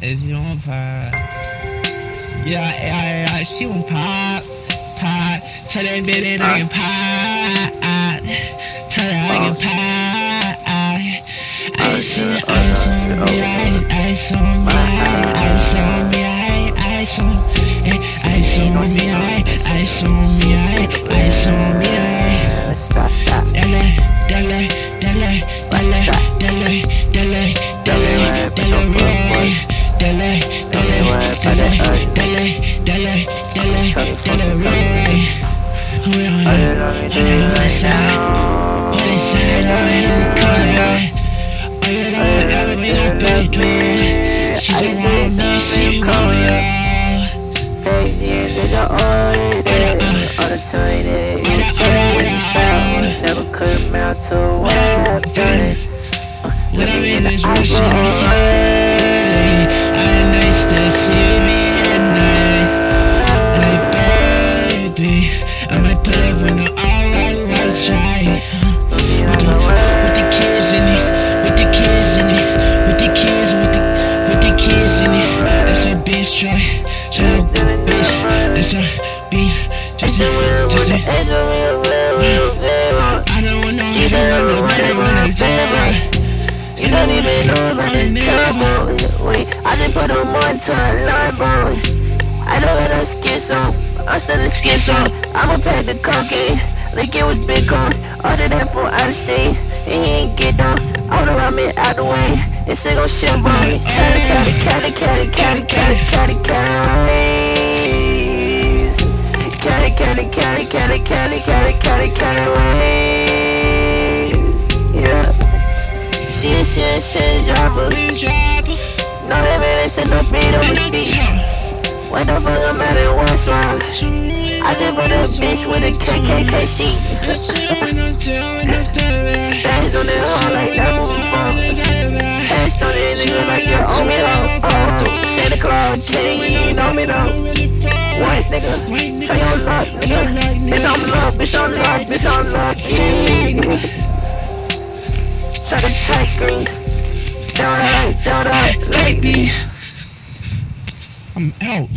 Is you on pop? Uh, yeah, yeah, yeah. She on pop, pop. Tell that bitch that I can pop. Tell her I can pop. On, ice on me, ice on me, ice on me, ice on me, ice on me, ice on me, ice on me. Stop, stop. Dale, dale, dale, dale, dale, dale, dale, dale. Dale, dale, dale, in. Never could amount to what happened. What I mean I put up when the all right, right, right. With the kids in it, with the kids in it, with the kids, with the, with the kids in it. That's a bitch try, so bitch, that's a bitch, just a, just a. I don't want no, I don't want no, I want You don't even know about this couple. Wait, I just put on to a line, boy. I know that I'm schizo. I'm still a schizo. I'ma pack the cocaine. Like it was Bitcoin. Order that for out of state. And he ain't get no. Hold around me out the way. It's a gon' shit. Catty, catty, catty, catty, catty, catty, catty, catties. Catty, catty, catty, catty, catty, catty, catty, catty, ways. Yeah. Shit, shit, shit, jobber. No, that man ain't send no beat on the speech. What the fuck I'm at in slime? I just put a bitch with a KKK sheet. Stays on that hole like that before. Text on it, nigga, like you owe me though. Oh, Santa Claus, king, you know me though. What, nigga? Show your luck, nigga. Bitch, I'm luck, bitch, I'm luck, bitch, I'm lucky. Try to take green. Don't I, don't I, like me. I'm out.